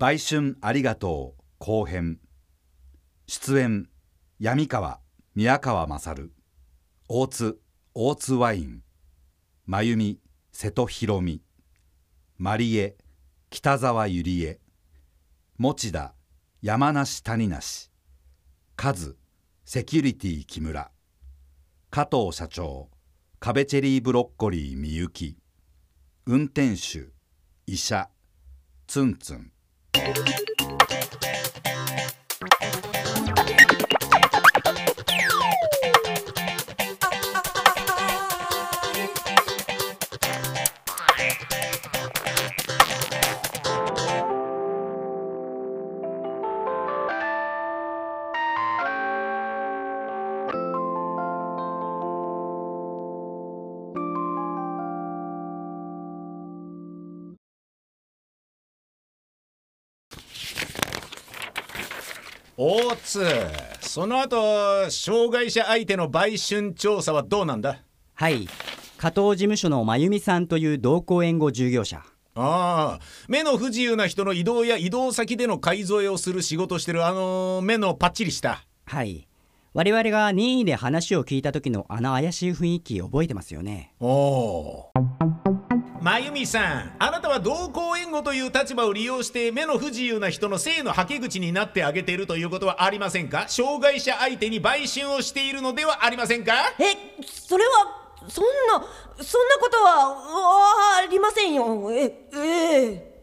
売春ありがとう後編。出演闇川宮川勝。大津大津ワイン。真由美瀬戸弘美。マリエ北沢ゆりえ持田山梨谷梨。カズセキュリティ木村。加藤社長壁チェリーブロッコリーみゆき。運転手医者ツンツン。Thank you. 大津その後障害者相手の売春調査はどうなんだ？はい。加藤事務所の真由美さんという同行援護従業者。ああ目の不自由な人の移動や移動先での買い添えをする仕事してるあの目のパッチリした。はい。我々が任意で話を聞いた時のあの怪しい雰囲気覚えてますよね。おお真由美さんあなたは同行援護という立場を利用して目の不自由な人の性のはけ口になってあげているということはありませんか？障害者相手に売春をしているのではありませんか？えそれはそんなそんなことはありませんよ。えええ。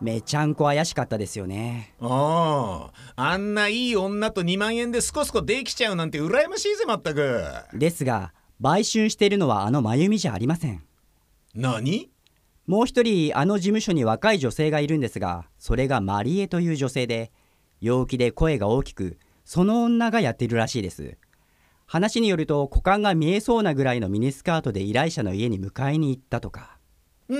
めちゃんこ怪しかったですよね。あああんないい女と2万円でスコスコできちゃうなんて羨ましいぜまったく。ですが売春しているのはあの真由美じゃありません。何？もう一人あの事務所に若い女性がいるんですがそれがマリエという女性で陽気で声が大きくその女がやっているらしいです。話によると股間が見えそうなぐらいのミニスカートで依頼者の家に迎えに行ったとか。な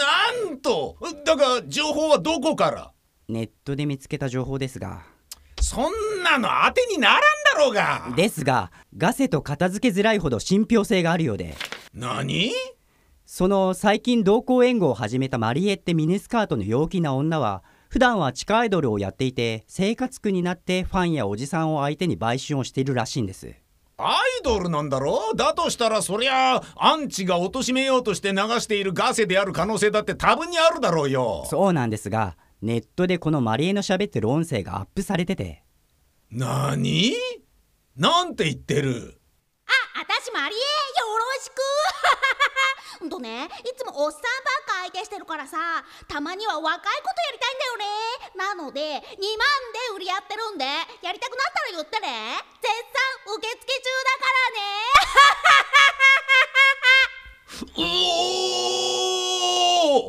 んと！だが情報はどこから？ネットで見つけた情報ですがそんなの当てにならんだろうが。ですがガセと片付けづらいほど信憑性があるようで。何？その最近同行援護を始めたマリエってミニスカートの陽気な女は普段は地下アイドルをやっていて生活苦になってファンやおじさんを相手に売春をしているらしいんです。アイドルなんだろ？だとしたらそりゃアンチが貶めようとして流しているガセである可能性だって多分にあるだろうよ。そうなんですがネットでこのマリエの喋ってる音声がアップされてて。何？なんて言ってる？あ、私マリエよろしく。ほんとね、いつもおっさんばっか相手してるからさたまには若いことやりたいんだよね。なので2万で売りやってるんでやりたくなったら言ってね。絶賛受付中だからね。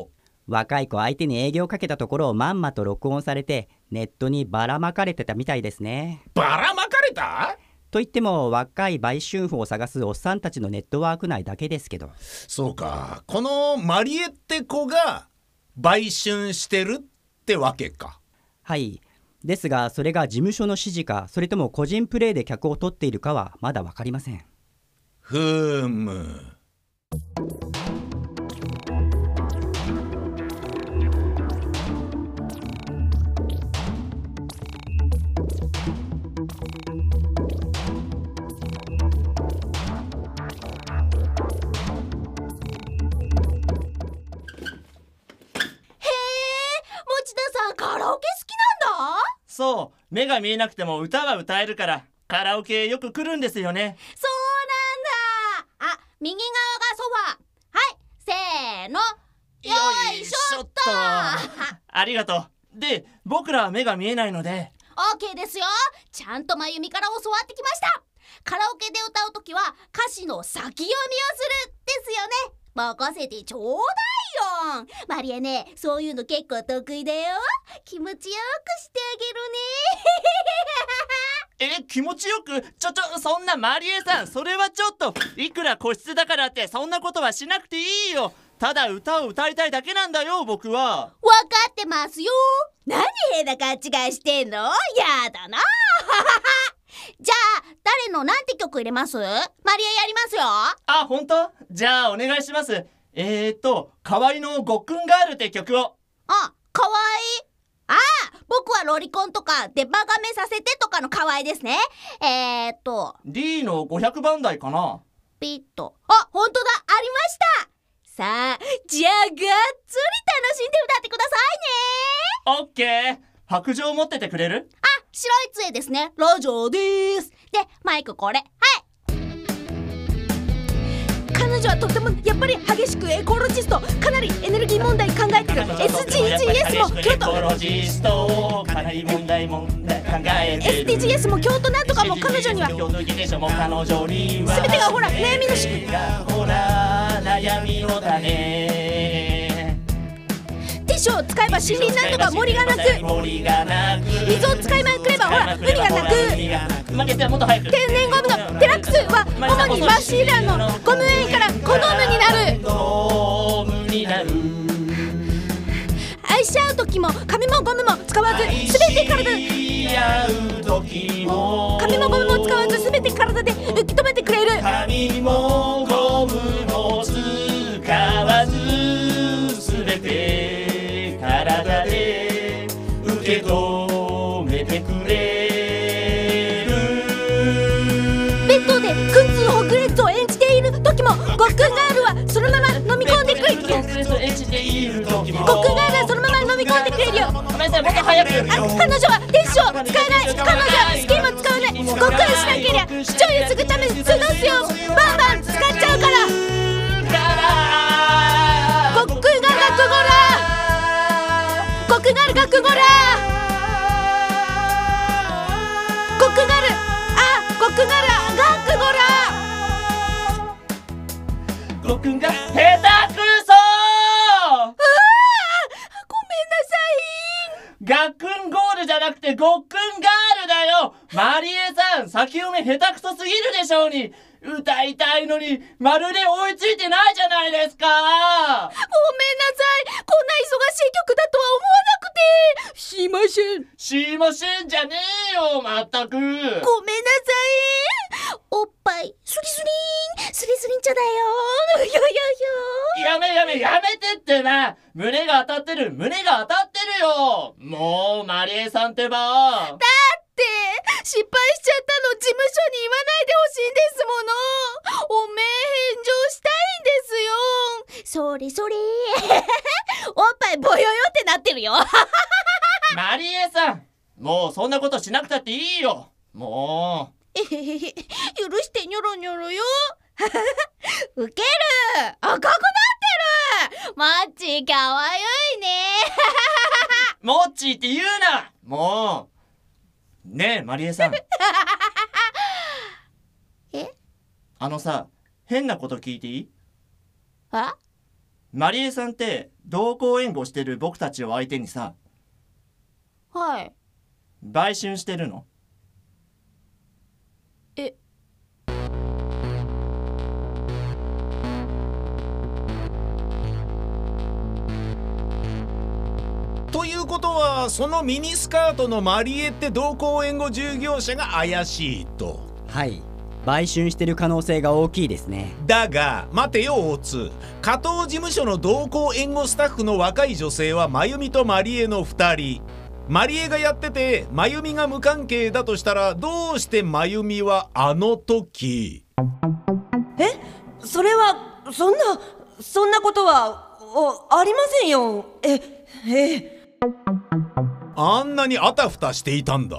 おお若い子相手に営業をかけたところをまんまと録音されてネットにばらまかれてたみたいですね。ばらまかれた？といっても若い売春婦を探すおっさんたちのネットワーク内だけですけど。そうか。このマリエって子が売春してるってわけか。はい。ですがそれが事務所の指示かそれとも個人プレーで客を取っているかはまだ分かりません。ふーむ目が見えなくても歌は歌えるからカラオケよく来るんですよね。そうなんだ。あ、右側がソファー。はい、せーの。よいしょっと。ありがとう。で僕らは目が見えないので。オーケーですよ。ちゃんとまゆみから教わってきました。カラオケで歌うときは歌詞の先読みをする。ですよね任せてちょうだいよ。マリエねそういうの結構得意だよ。気持ちよくしてあげるね。え気持ちよく？ちょちょそんなマリエさん。それはちょっといくら個室だからってそんなことはしなくていいよ。ただ歌を歌いたいだけなんだよ僕は。わかってますよ。何変な勘違いしてんの？やだな じゃあ誰のなんて曲入れます？マリエやりますよ。あ本当？じゃあお願いします。えーと代わりのごっくんガールって曲を。あかわいい。ああ僕はロリコンとかデバガメさせてとかの可愛いですね。えー、っと D の500番台かな。ピッと。あ本当だ。ありました。さあじゃあがっつり楽しんで歌ってくださいね。オッケー。白状持っててくれる？あ白い杖ですね。ラジオです。でマイクこれ。はい。彼女はとてもやっぱり激しくエコロジスト。かなりエネルギー問題考えてる。SDGs も京都エコロジスト。かなり問題問題。考えてる SDGs も京都なんとかも彼女には。全てがほら悩みのしがほら悩みの種ティッシュを使えば森林なんとか森がなく水を使いまくればほら海がなく天然ゴムのデラックスは主にマシーラのゴム繊維からコドームになる愛し合う時も紙もゴムも使わず全て体紙もゴムも使わず全て体で受け止めてくれる時もごっくんガールはそのまま飲み込んでくれるコンプレスエッチでい。る時もごっくんガールはそのまま飲み込んでくれるよごめんなさい。もっと早く彼女はティッシュを使えない。彼女はスキーも使わない。ごっくんしなけりゃ視聴率ぐために通の水をバンバン使っちゃうからごっくんが学語らごっくんがる学語ら先読み下手くそすぎるでしょうに。歌いたいのにまるで追いついてないじゃないですか。ごめんなさい。こんな忙しい曲だとは思わなくて。すいません。しませんじゃねえよまったく。ごめんなさい。おっぱいスリスリン。スリスリンちゃだよ。よよよ。やめやめやめてってな。胸が当たってる。胸が当たってるよ。もうマリエさんってば。だ失敗しちゃったの事務所に言わないでほしいんですもの。おめえ返上したいんですよ。それそれ。おっぱいボヨヨってなってるよ。マリエさんもうそんなことしなくたっていいよ。もえへへへ。許してニョロニョロよ。ウケる。赤くなってる。マッチかわいいね。うモッチーって言うな。もうねえマリエさん。え？あのさ変なこと聞いていい？あ？マリエさんって同行援護してる僕たちを相手にさはい。売春してるの？ということはそのミニスカートのマリエって同行援護従業者が怪しいと。はい。売春してる可能性が大きいですね。だが待てよ大津。加藤事務所の同行援護スタッフの若い女性は真由美とマリエの2人。マリエがやってて真由美が無関係だとしたらどうして真由美はあの時？え？それはそんなそんなことはおありませんよ。ええあんなにあたふたしていたんだ？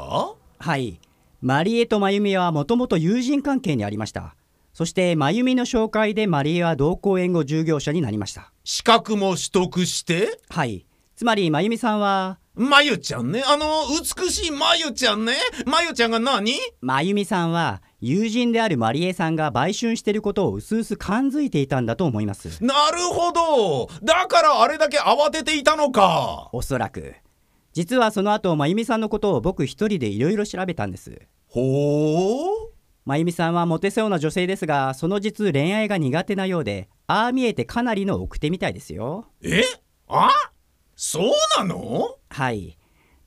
はい。マリエとマユミはもともと友人関係にありました。そしてマユミの紹介でマリエは同行援護従業者になりました。資格も取得して？はい。つまりマユミさんはまゆちゃんね。あの美しいまゆちゃんね。まゆちゃんが何？マユミさんは友人であるマリエさんが売春してることをうすうす感づいていたんだと思います。なるほど。だからあれだけ慌てていたのか。おそらく。実はその後マユミさんのことを僕一人でいろいろ調べたんです。ほう？まゆみさんはモテそうな女性ですがその実恋愛が苦手なようでああ見えてかなりの奥手みたいですよ。え？あ？そうなの？はい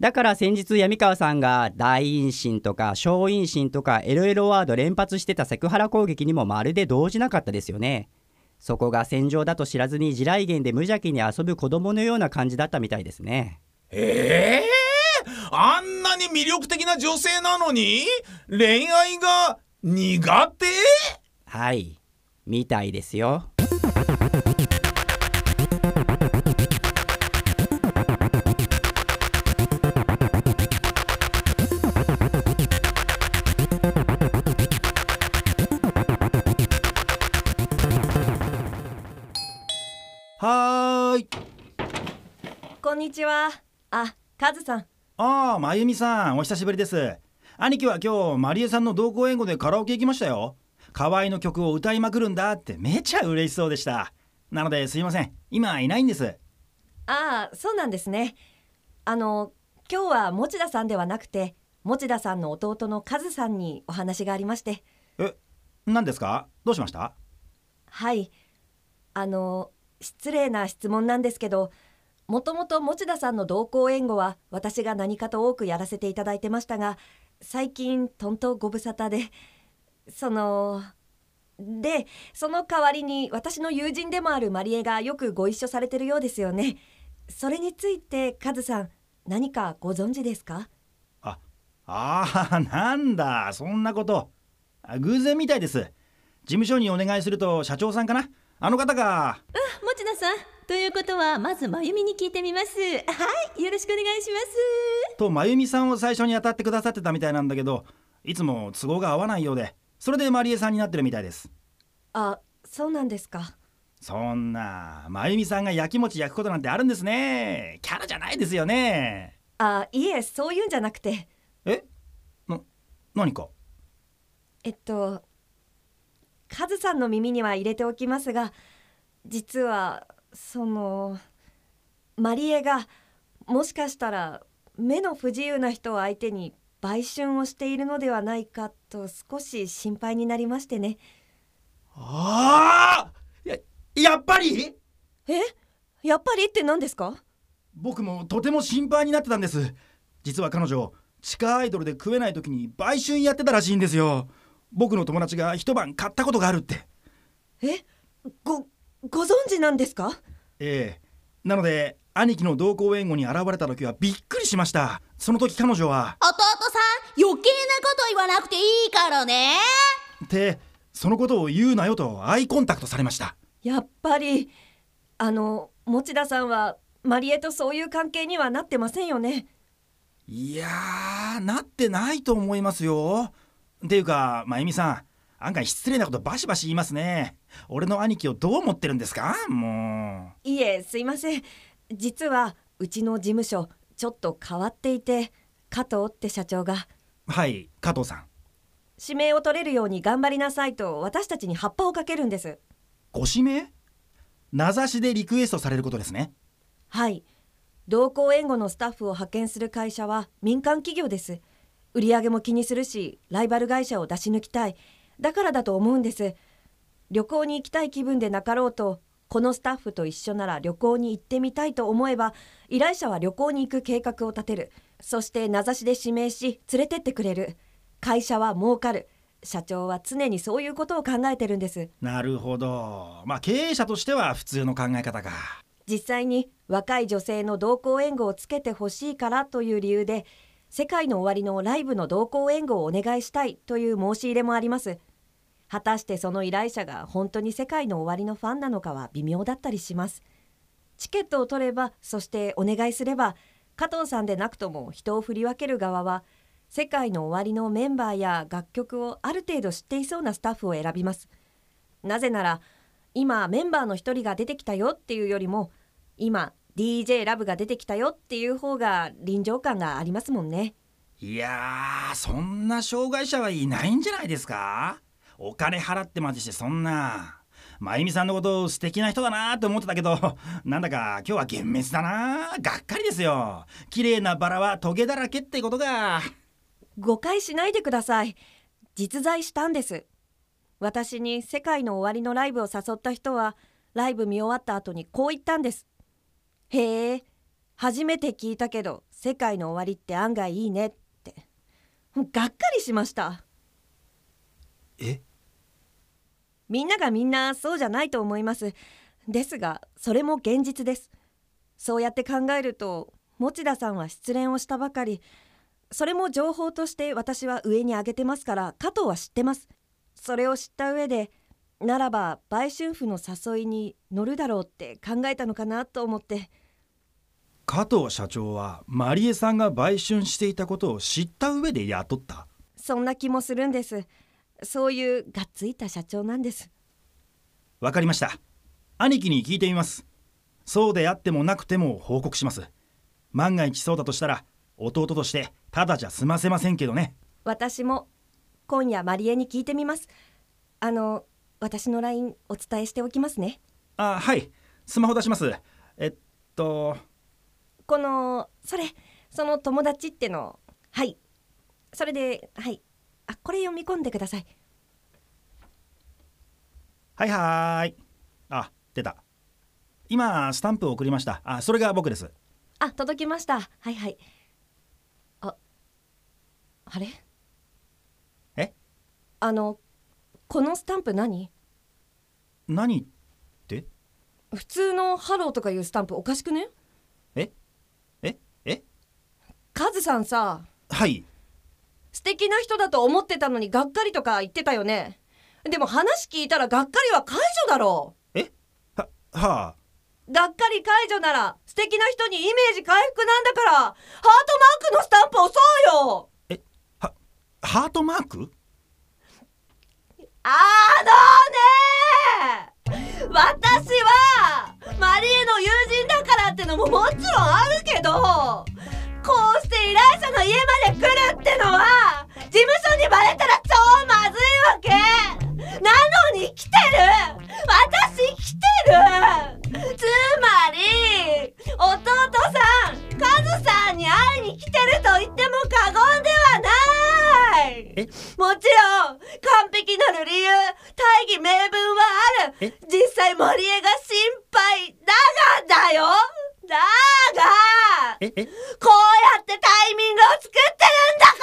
だから先日闇川さんが大陰唇とか小陰唇とかエロエロワード連発してたセクハラ攻撃にもまるで動じなかったですよね。そこが戦場だと知らずに地雷原で無邪気に遊ぶ子供のような感じだったみたいですね。ええあんなに魅力的な女性なのに恋愛が苦手？はい。みたいですよい。こんにちは。あカズさん。ああまゆみさんお久しぶりです。兄貴は今日マリエさんの同行援護でカラオケ行きましたよ。河合の曲を歌いまくるんだってめちゃ嬉しそうでした。なのですいません。今いないんです。ああそうなんですね。あの今日は持田さんではなくて持田さんの弟のカズさんにお話がありまして。え何ですか？どうしました？はい。あの失礼な質問なんですけどもともと持田さんの同行援護は私が何かと多くやらせていただいてましたが最近とんとご無沙汰でそのでその代わりに私の友人でもあるマリエがよくご一緒されてるようですよね。それについてカズさん何かご存知ですか？ああー なんだそんなこと。偶然みたいです。事務所にお願いすると社長さんかな？あの方が持田さん。ということはまず真由美に聞いてみます。はいよろしくお願いします。とまゆみさんを最初に当たってくださってたみたいなんだけどいつも都合が合わないようでそれでマリエさんになってるみたいです。あそうなんですか。そんなまゆみさんがやきもち焼くことなんてあるんですね。キャラじゃないですよね。あいえそういうんじゃなくて。え？な何か？えっとカズさんの耳には入れておきますが実はそのマリエがもしかしたら目の不自由な人を相手に売春をしているのではないかと少し心配になりましてね。ああややっぱり？え？やっぱりって何ですか？僕もとても心配になってたんです。実は彼女地下アイドルで食えない時に売春やってたらしいんですよ僕の友達が一晩買ったことがあるって。えごご存知なんですか？ええ。なので兄貴の同行援護に現れた時はびっくりしました。その時彼女は弟さん余計なこと言わなくていいからね。ってそのことを言うなよとアイコンタクトされました。やっぱりあの持田さんはマリエとそういう関係にはなってませんよね。いやーなってないと思いますよ。っていうかまゆみさん案外失礼なことバシバシ言いますね。俺の兄貴をどう思ってるんですか？もいえすいません。実はうちの事務所ちょっと変わっていて加藤って社長が。うはい加藤さん。指名を取れるように頑張りなさいと私たちに葉っぱをかけるんです。ご指名？名指しでリクエストされることですね。はい。同行援護のスタッフを派遣する会社は民間企業です売上も気にするしライバル会社を出し抜きたい。だからだと思うんです。旅行に行きたい気分でなかろうとこのスタッフと一緒なら旅行に行ってみたいと思えば依頼者は旅行に行く計画を立てる。そして名指しで指名し連れてってくれる。会社は儲かる。社長は常にそういうことを考えてるんです。なるほど。まあ経営者としては普通の考え方か。実際に若い女性の同行援護をつけてほしいからという理由で世界の終わりのライブの同行援護をお願いしたいという申し入れもあります。果たしてその依頼者が本当に世界の終わりのファンなのかは微妙だったりします。チケットを取ればそしてお願いすれば加藤さんでなくとも人を振り分ける側は世界の終わりのメンバーや楽曲をある程度知っていそうなスタッフを選びます。なぜなら今メンバーの一人が出てきたよっていうよりも今 DJ ラブが出てきたよっていう方が臨場感がありますもんね。いやーそんな障害者はいないんじゃないですか？お金払ってまでしてそんな。まゆみさんのこと素敵な人だなって思ってたけど なんだか今日は幻滅だな。がっかりですよ。綺麗なバラはトゲだらけってことが。誤解しないでください。実在したんです。私に世界の終わりのライブを誘った人はライブ見終わった後にこう言ったんですへえ初めて聞いたけど世界の終わりって案外いいねって。がっかりしました。え？みんながみんなそうじゃないと思います。ですがそれも現実です。そうやって考えると持田さんは失恋をしたばかり。それも情報として私は上に上げてますから加藤は知ってます。それを知った上でならば売春婦の誘いに乗るだろうって考えたのかなと思って加藤社長はマリエさんが売春していたことを知った上で雇った。そんな気もするんです。そういうがっついた社長なんです。わかりました。兄貴に聞いてみます。そうであってもなくても報告します。万が一そうだとしたら弟としてただじゃ済ませませんけどね。私も今夜マリエに聞いてみます。あの私の LINE お伝えしておきますね。あはい。スマホ出します。えっとこのそれその友達ってのはい。それではい。あこれ読み込んでください。はいはーい。あ出た。今スタンプを送りました。あそれが僕です。あ届きました。はいはい。ああれ？え？あのこのスタンプ何？何って？普通のハローとかいうスタンプおかしくね？カズさんさはい。素敵な人だと思ってたのにがっかりとか言ってたよね。でも話聞いたらがっかりは解除だろ。ははあ。うがっかり解除なら素敵な人にイメージ回復なんだからハートマークのスタンプ押そうよ。はハートマーク？あのね私はマリエの友人だからってのももちろんあるけどこうして依頼者の家まで来るってのは事務所にバレたら超まずいわけ。なのに来てる。私来てる。つまり弟さんカズさんに会いに来てると言っても過言ではない。え？もちろん完璧なる理由大義名分はある。え？実際マリエが心配だがだよ。だがえ？え？こうやってタイミングを作ってるんだか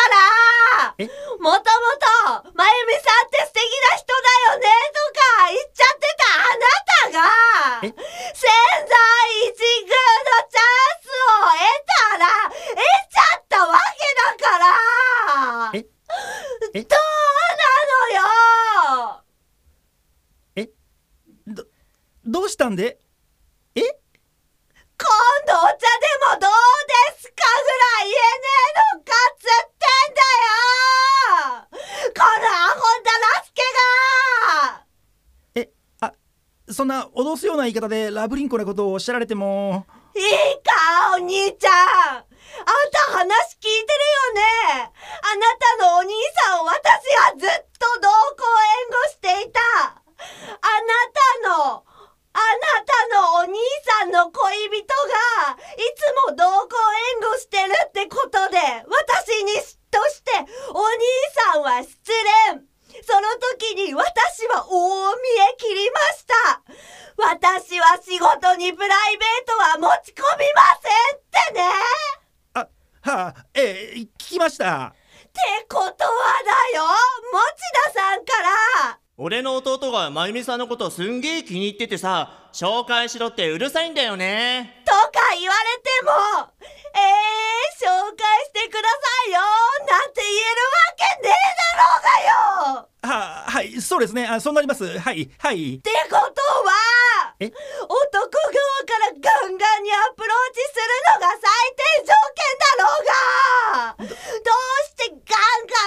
らえもともとまゆみさんって素敵な人だよねとか言っちゃってたあなたがえ潜在一遇のチャンスを得たら得ちゃったわけだからええどうなのよどうしたんでえ今度お茶でもどうですかぐらい言えねえのかっつってんだよこのアホだらすけがえあそんな脅すような言いブリンコなことをおっしゃられてもいいかお兄ちゃんあんた話聞いてるよねあなたのお兄さんを私はずっと同行援護していたあなたのあなたのお兄さんの恋人がいつも同行援護してるってことで私に嫉妬してお兄さんは失恋その時に私は大見え切りました。私は仕事にプライベートは持ち込みませんってね。あはあええ聞きました。ってことはだよ。持田さんから。俺の弟がまゆみさんのことすんげえ気に入っててさ紹介しろってうるさいんだよね。とか言われてもえー、紹介してくださいよ。なんて言えるわけねえだろうがよはあはいそうですね。あそうなります。はいはい。ってことはえ？男側からガンガンにアプローチするのが最低条件だろうが。どうしてガン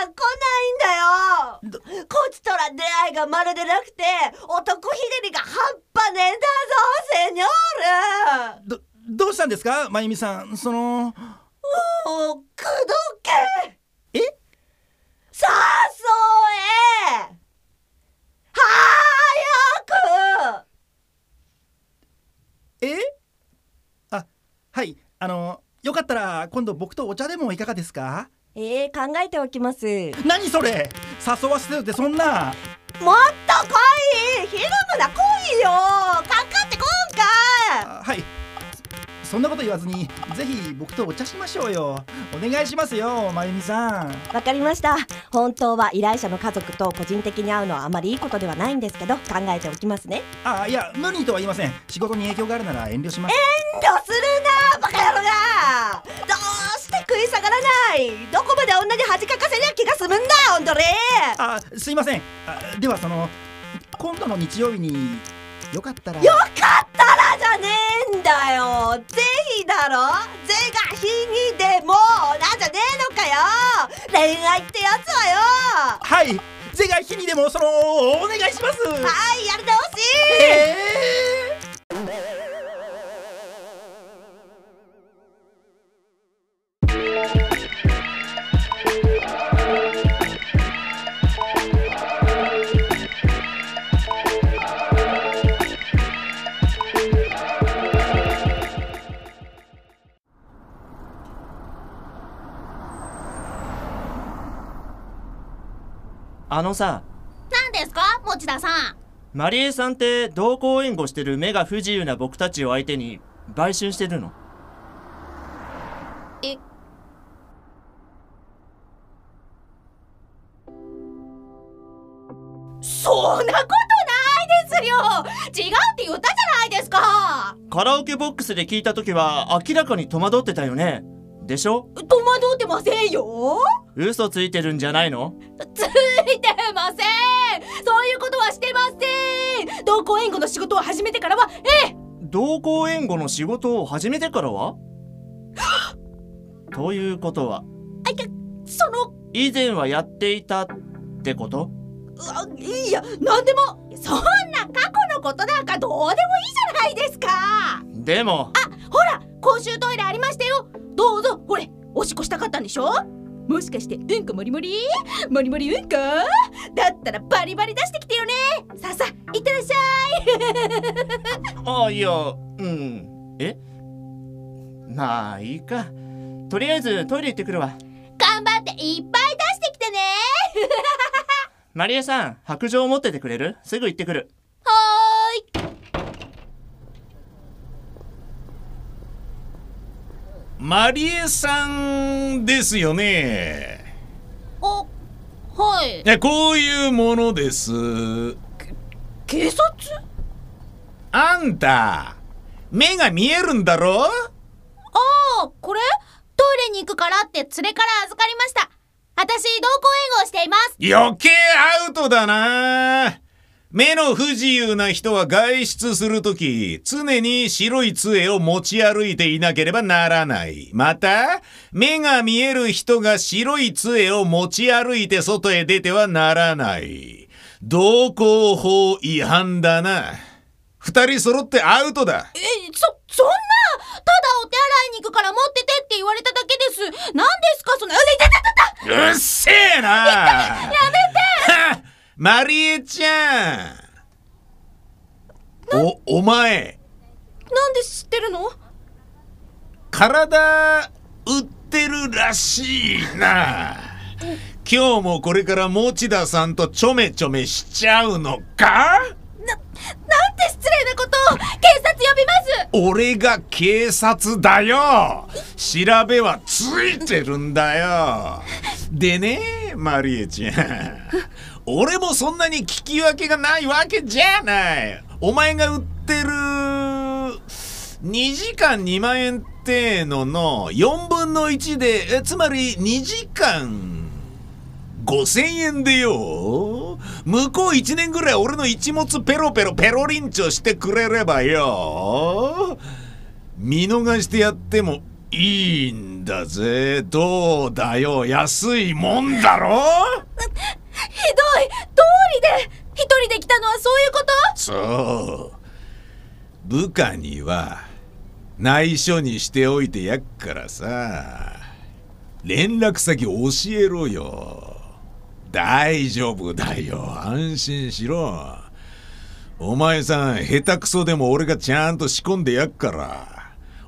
ガン来ないんだよ。こっちとら出会いがまるでなくて男ひねりが半端ねえんだぞセニョール。どどうしたんですかまゆみさん。そのもうくどけ。えさあそうえ!早く!え?あはい。あのよかったら今度僕とお茶でもいかがですか?えー、考えておきます。何それ!誘わせてるってそんな。もっと来いひるむな来いよそそんなこと言わずにぜひ僕とお茶しましょうよ。お願いしますよまゆみさん。わかりました。本当は依頼者の家族と個人的に会うのはあまりいいことではないんですけど考えておきますね。あいや無理にとは言いません。仕事に影響があるなら遠慮します。遠慮するなバカ野郎が。どうして食い下がらない。どこまで同じ恥かかせりゃ気が済むんだ本当にあすいません。あではその今度の日曜日によかったら。よかったらじゃねえんだよ。ぜひだろ。是が非にでもなんじゃねえのかよ。恋愛ってやつはよ。はい。是が非にでもそのお願いします。はいやり直し、えあのさ何ですか？持田さん。マリエさんって同行援護してる目が不自由な僕たちを相手に売春してるの？え？そんなことないですよ！違うって言ったじゃないですか！カラオケボックスで聞いた時は明らかに戸惑ってたよねでしょ？戸惑ってませんよ。嘘ついてるんじゃないの？ついてません。そういうことはしてません。同行援護の仕事を始めてからは。ええ。同行援護の仕事を始めてからは？ということは？その。以前はやっていたってこと？あいや何でも。そんな過去のことなんかどうでもいいじゃないですかでも。ほら公衆トイレありましたよ。どうぞほれおしっこしたかったんでしょ？もしかしてうんこもりもり？もりもりうんこ？だったらバリバリ出してきてよね。さあさあいってらっしゃい。あいやうん。え？まあいいか。とりあえずトイレ行ってくるわ。頑張っていっぱい出してきてね。マリエさん白状持っててくれる？すぐ行ってくるはーいマリエさんですよね。あはい。いやこういうものです。警察？あんた目が見えるんだろ？ああこれ？トイレに行くからって連れから預かりました。私同行援護をしています。余計アウトだな目の不自由な人は外出するとき、常に白い杖を持ち歩いていなければならない。また、目が見える人が白い杖を持ち歩いて外へ出てはならない。道交法違反だな。二人揃ってアウトだ。えそそんなただお手洗いに行くから持っててって言われただけです何ですかそのあれいたたたたうっせえな やめてマリエちゃん。お、お前、なんで知ってるの？体売ってるらしいな。今日もこれから持田さんとちょめちょめしちゃうのか？なんて失礼なことを警察呼びます！俺が警察だよ。調べはついてるんだよ。でねマリエちゃん俺もそんなに聞き分けがないわけじゃない。お前が売ってる2時間2万円ってのの4分の1でえつまり2時間5000円でよ。向こう1年ぐらい俺の一物ペロペロペロリンチョしてくれればよ。見逃してやってもいいんだぜ。どうだよ。安いもんだろ。ひどい。通りで一人で来たのはそういうこと？そう。部下には内緒にしておいてやっからさ。連絡先教えろよ。大丈夫だよ。安心しろ。お前さん下手くそでも俺がちゃんと仕込んでやっから。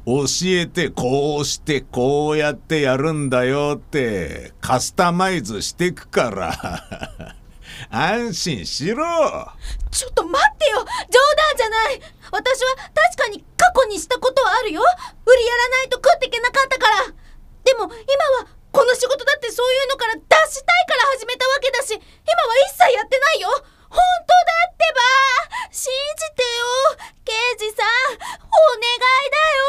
教えてこうしてこうやってやるんだよってカスタマイズしてくから。安心しろ。ちょっと待ってよ。冗談じゃない。私は確かに過去にしたことはあるよ。売りやらないと食っていけなかったから。でも今はこの仕事だってそういうのから脱したいから始めたわけだし今は一切やってないよ。本当だってば。信じてよ刑事さんお願いだよ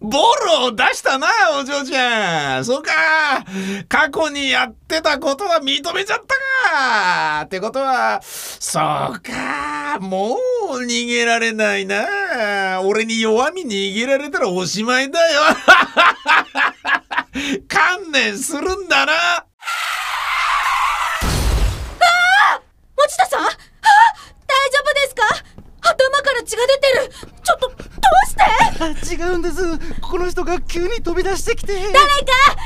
ボロを出したなお嬢ちゃんそうか。過去にやってたことは認めちゃったか。ってことはそうか。もう逃げられないな。俺に弱み逃げられたらおしまいだよ。観念するんだな。持田さん？あ大丈夫ですか？頭から血が出てる。ちょっとどうして？違うんです。この人が急に飛び出してきて。誰か？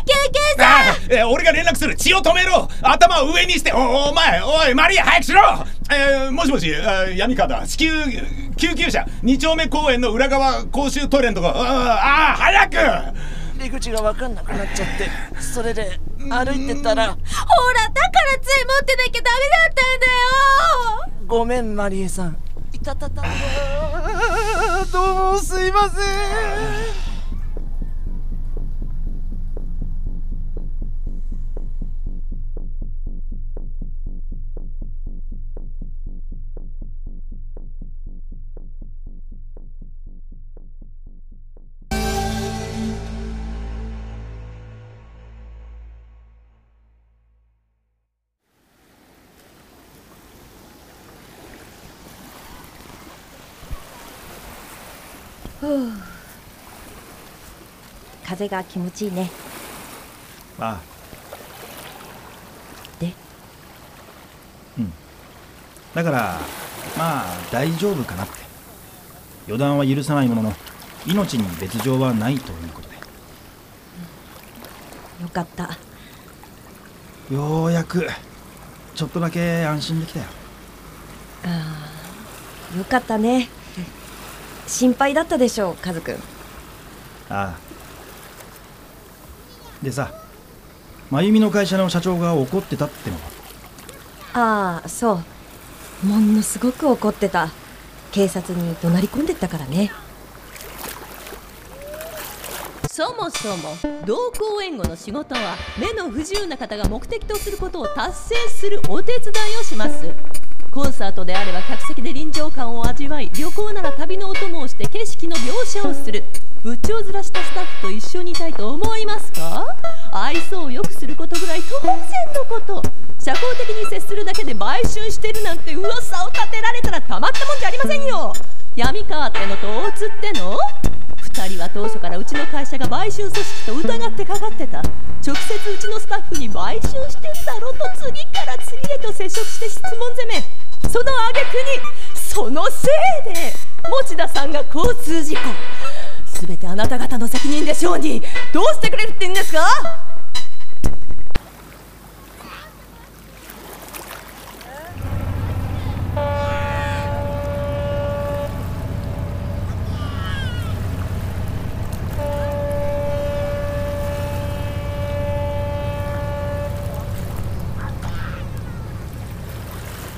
救急車！あえ俺が連絡する。血を止めろ。頭を上にして。おお前おいマリア早くしろ。えーもしもしあ闇川だ至急救急車。二丁目公園の裏側公衆トイレのとこ。ああ早く！出口が分かんなくなっちゃって。それで歩いてたらほらだから杖持ってなきゃダメだったんだよ。ごめんマリエさん。いたたたどうもすいません風が気持ちいいね。ああ。で？うん。だからまあ大丈夫かなって。予断は許さないものの命に別状はないということで。よかった。ようやくちょっとだけ安心できたよ。よかったね。心配だったでしょうカズくんああでさ真由美の会社の社長が怒ってたってのは？ああそう。ものすごく怒ってた。警察に怒鳴り込んでったからね。そもそも同行援護の仕事は目の不自由な方が目的とすることを達成するお手伝いをします。コンサートであれば客席で臨場感を味わい旅行なら旅のお供をして景色の描写をする。部長面したスタッフと一緒にいたいと思いますか？愛想を良くすることぐらい当然のこと。社交的に接するだけで売春してるなんて噂を立てられたらたまったもんじゃありませんよ。闇川ってのと大津っての？2人は当初からうちの会社が売春組織と疑ってかかってた。直接うちのスタッフに売春してるだろと次から次へと接触して質問攻め。その挙句にそのせいで持田さんが交通事故。全てあなた方の責任でしょうに。どうしてくれるって言うんですか？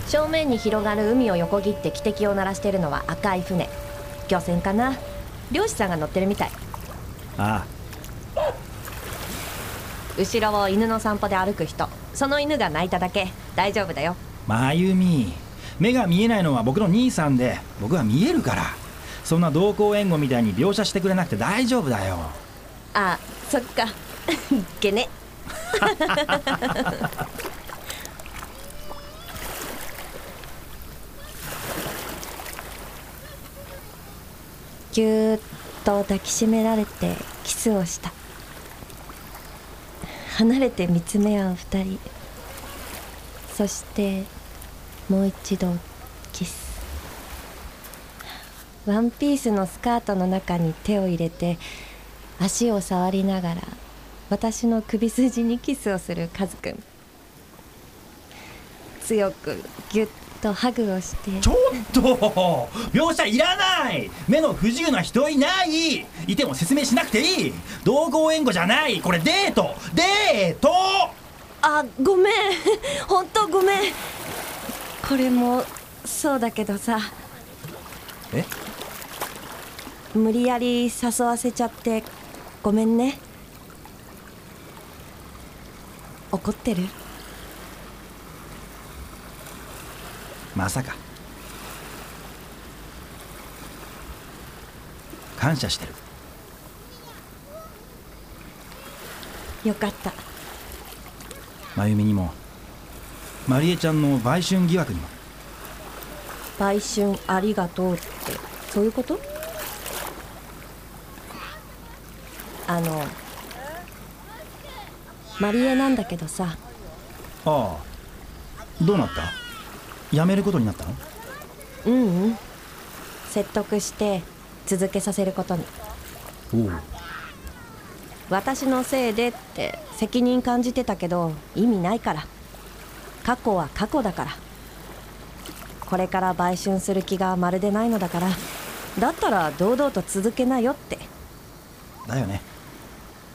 正面に広がる海を横切って汽笛を鳴らしているのは赤い船。漁船かな？漁師さんが乗ってるみたい。あ後ろを犬の散歩で歩く人。その犬が泣いただけ。大丈夫だよ。あ真由美目が見えないのは僕の兄さんで。僕は見えるから。そんな同行援護みたいに描写してくれなくて大丈夫だよ。あそっか。ゲネ ぎゅっと抱きしめられてキスをした。離れて見つめ合う二人。そしてもう一度キス。ワンピースのスカートの中に手を入れて足を触りながら私の首筋にキスをするカズくん強くギュッとハグをして。ちょっと！描写いらない！目の不自由な人いない！いても説明しなくていい！同行援護じゃない！これデート！デート！あごめん。本当ごめん。これもそうだけどさ。え？無理やり誘わせちゃってごめんね。怒ってる？まさか。感謝してる。よかった。真由美にもまりえちゃんの売春疑惑にも。売春ありがとうってそういうこと？あのマリエなんだけどさ。ああ。どうなった？辞めることになったの？うんうん。説得して続けさせることに。おお私のせいでって責任感じてたけど意味ないから。過去は過去だから。これから売春する気がまるでないのだから。だったら堂々と続けなよって。だよね。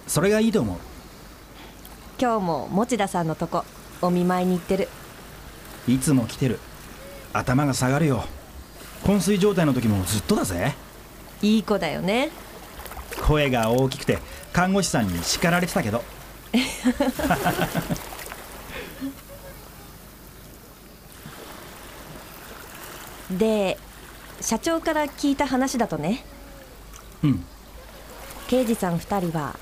それがいいと思う。今日も持田さんのとこお見舞いに行ってるいつも来てる。頭が下がるよ。昏睡状態の時もずっとだぜ。いい子だよね。声が大きくて看護師さんに叱られてたけど。で社長から聞いた話だとね。うん。刑事さん2人は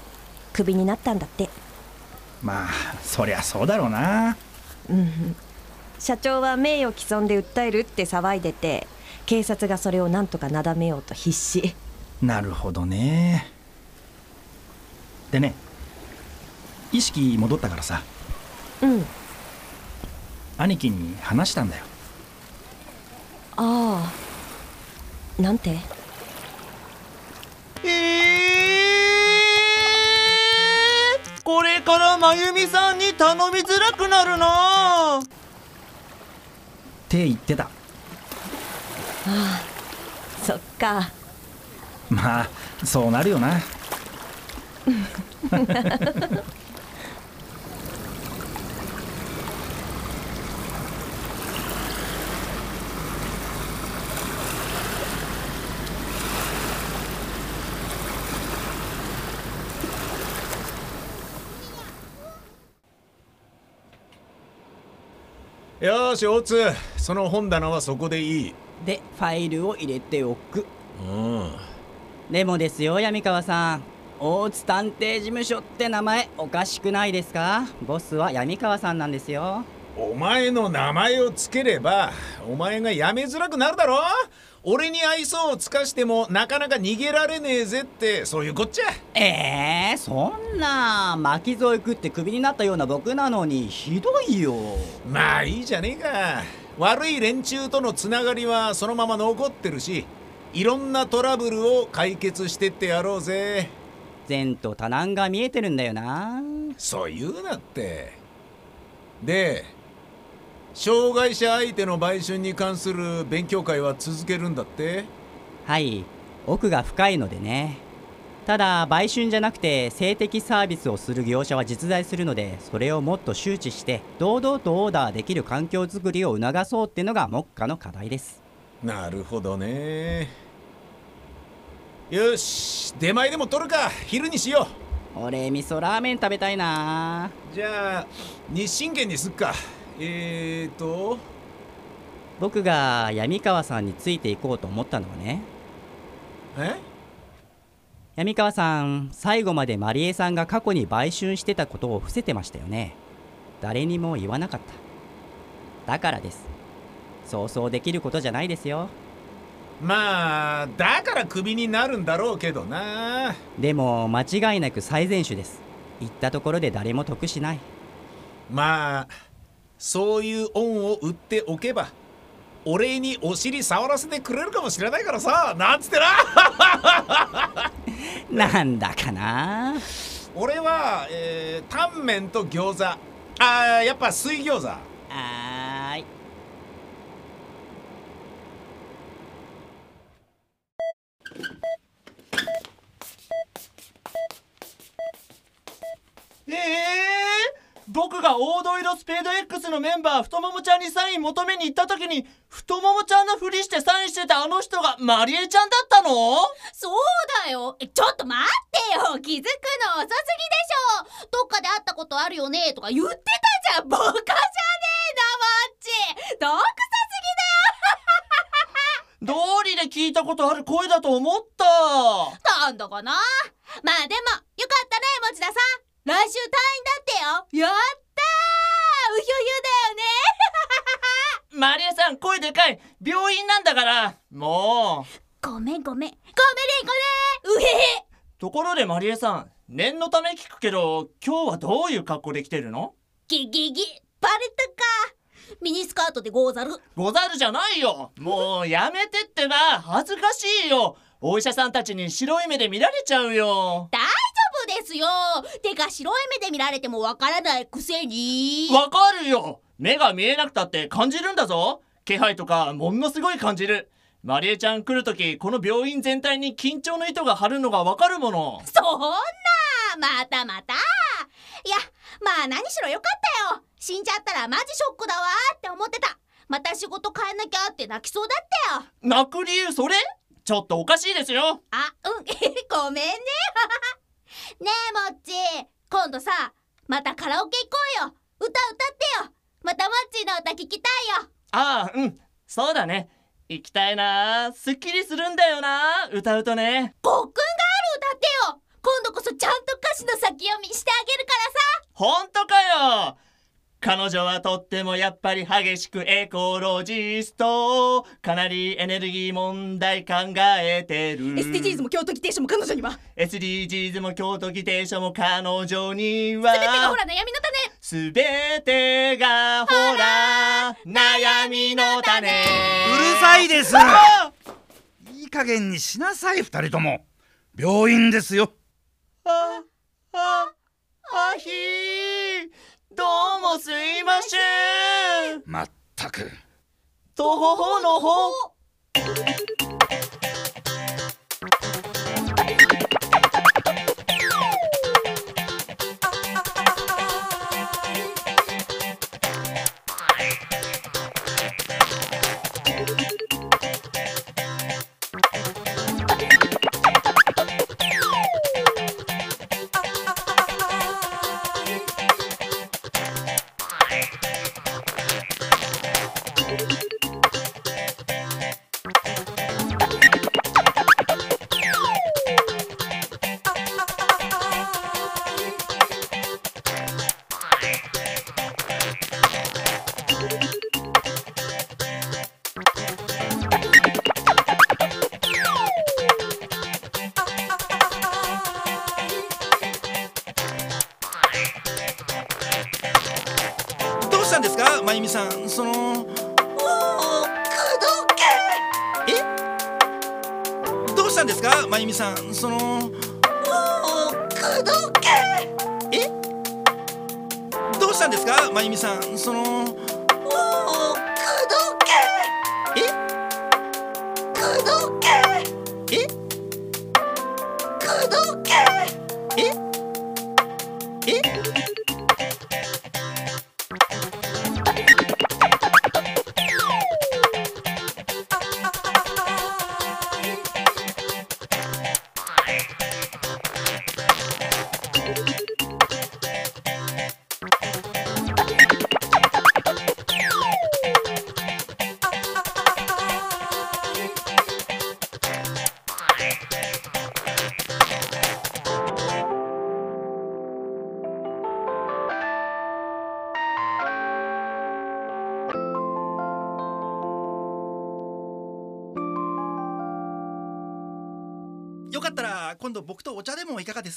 クビになったんだって。まあそりゃそうだろうな。うん社長は名誉毀損で訴えるって騒いでて警察がそれをなんとかなだめようと必死。なるほどね。でね意識戻ったからさ。うん。兄貴に話したんだよ。ああ。なんて？えー、これからまゆみさんに頼みづらくなるなって言ってた。ああそっか。まあそうなるよな よーし大津。その本棚はそこでいい。でファイルを入れておく。うん。でもですよ闇川さん。大津探偵事務所って名前おかしくないですか？ボスは闇川さんなんですよお前の名前をつければお前が辞めづらくなるだろ俺に愛想を尽かしてもなかなか逃げられねえぜってそういうこっちゃ。えー、そんな巻き添え食ってクビになったような僕なのにひどいよ。まあいいじゃねえか。悪い連中とのつながりはそのまま残ってるしいろんなトラブルを解決してってやろうぜ。善と多難が見えてるんだよな。そう言うなって。で障害者相手の売春に関する勉強会は続けるんだって？はい。奥が深いのでね。ただ売春じゃなくて性的サービスをする業者は実在するのでそれをもっと周知して堂々とオーダーできる環境づくりを促そうってのが目下の課題です。なるほどね。よし。出前でも取るか。昼にしよ俺味噌ラーメン食べたいな。うじゃあ日清軒にすっかえーと。僕が闇川さんについていこうと思ったのはね。え？闇川さん最後までマリエさんが過去に売春してたことを伏せてましたよね。誰にも言わなかった。だからです。そうそうできることじゃないですよ。まあだからクビになるんだろうけどな。でも間違いなく最善手です。言ったところで誰も得しない。まあそういう恩を売っておけばお礼にお尻触らせてくれるかもしれないからさなんつってな。なんだかな。俺は、えー、タンメンと餃子。あーやっぱ水餃子はーいええ僕が黄土色スペード X のメンバー太ももちゃんにサイン求めに行った時に太ももちゃんのふりしてサインしてたあの人がマリエちゃんだったのそうだよちょっと待ってよ気づくの遅すぎでしょどっかで会ったことあるよねとか言ってたじゃんバカじゃねえなマッチどくさすぎだよ道理で聞いたことある声だと思ったなんだかなまあでもよかったね持田さん来週退院だってよやったうひょひょだよね。マリエさん声でかい。病院なんだから。もう。ごめんごめん。ごめんねごめん。うへへ。ところでマリエさん念のため聞くけど今日はどういう格好で来てるの？ギギギバレたか。ミニスカートでござる。ござるじゃないよ。もうやめてってば。恥ずかしいよ。お医者さんたちに白い目で見られちゃうよ。大丈夫ですよ。てか白い目で見られてもわからないくせに。わかるよ。目が見えなくたって感じるんだぞ。気配とかものすごい感じる。マリエちゃん来るときこの病院全体に緊張の糸が張るのがわかるもの。そんなまたまた。いやまあ何しろよかったよ。死んじゃったらマジショックだわって思ってた。また仕事変えなきゃって泣きそうだったよ。泣く理由それ？ちょっとおかしいですよ。あうん。ごめんねねえもっち今度さまたカラオケ行こうよ。歌歌ってよ。またもっちの歌聞きたいよ。ああうん。そうだね。行きたいな。すっきりするんだよな。歌うとね。ごっくんガール歌ってよ。今度こそちゃんと歌詞の先読みしてあげるからさ。ほんとかよ彼女はとってもやっぱり激しくエコロジスト。かなりエネルギー問題考えてる。SDGs も京都議定書も彼女には。SDGs も京都議定書も彼女には。全てがほら悩みの種。すべてがほら悩みの種。うるさいです。いい加減にしなさい二人とも。病院ですよ。あああひーすいません。まったく。とほほのほしたんですかまゆみさん？そのえ？どうしたんですかまゆみさん？その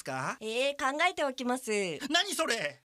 かったら今度僕とお茶でもいかがですか？えー、考えておきます。何それ？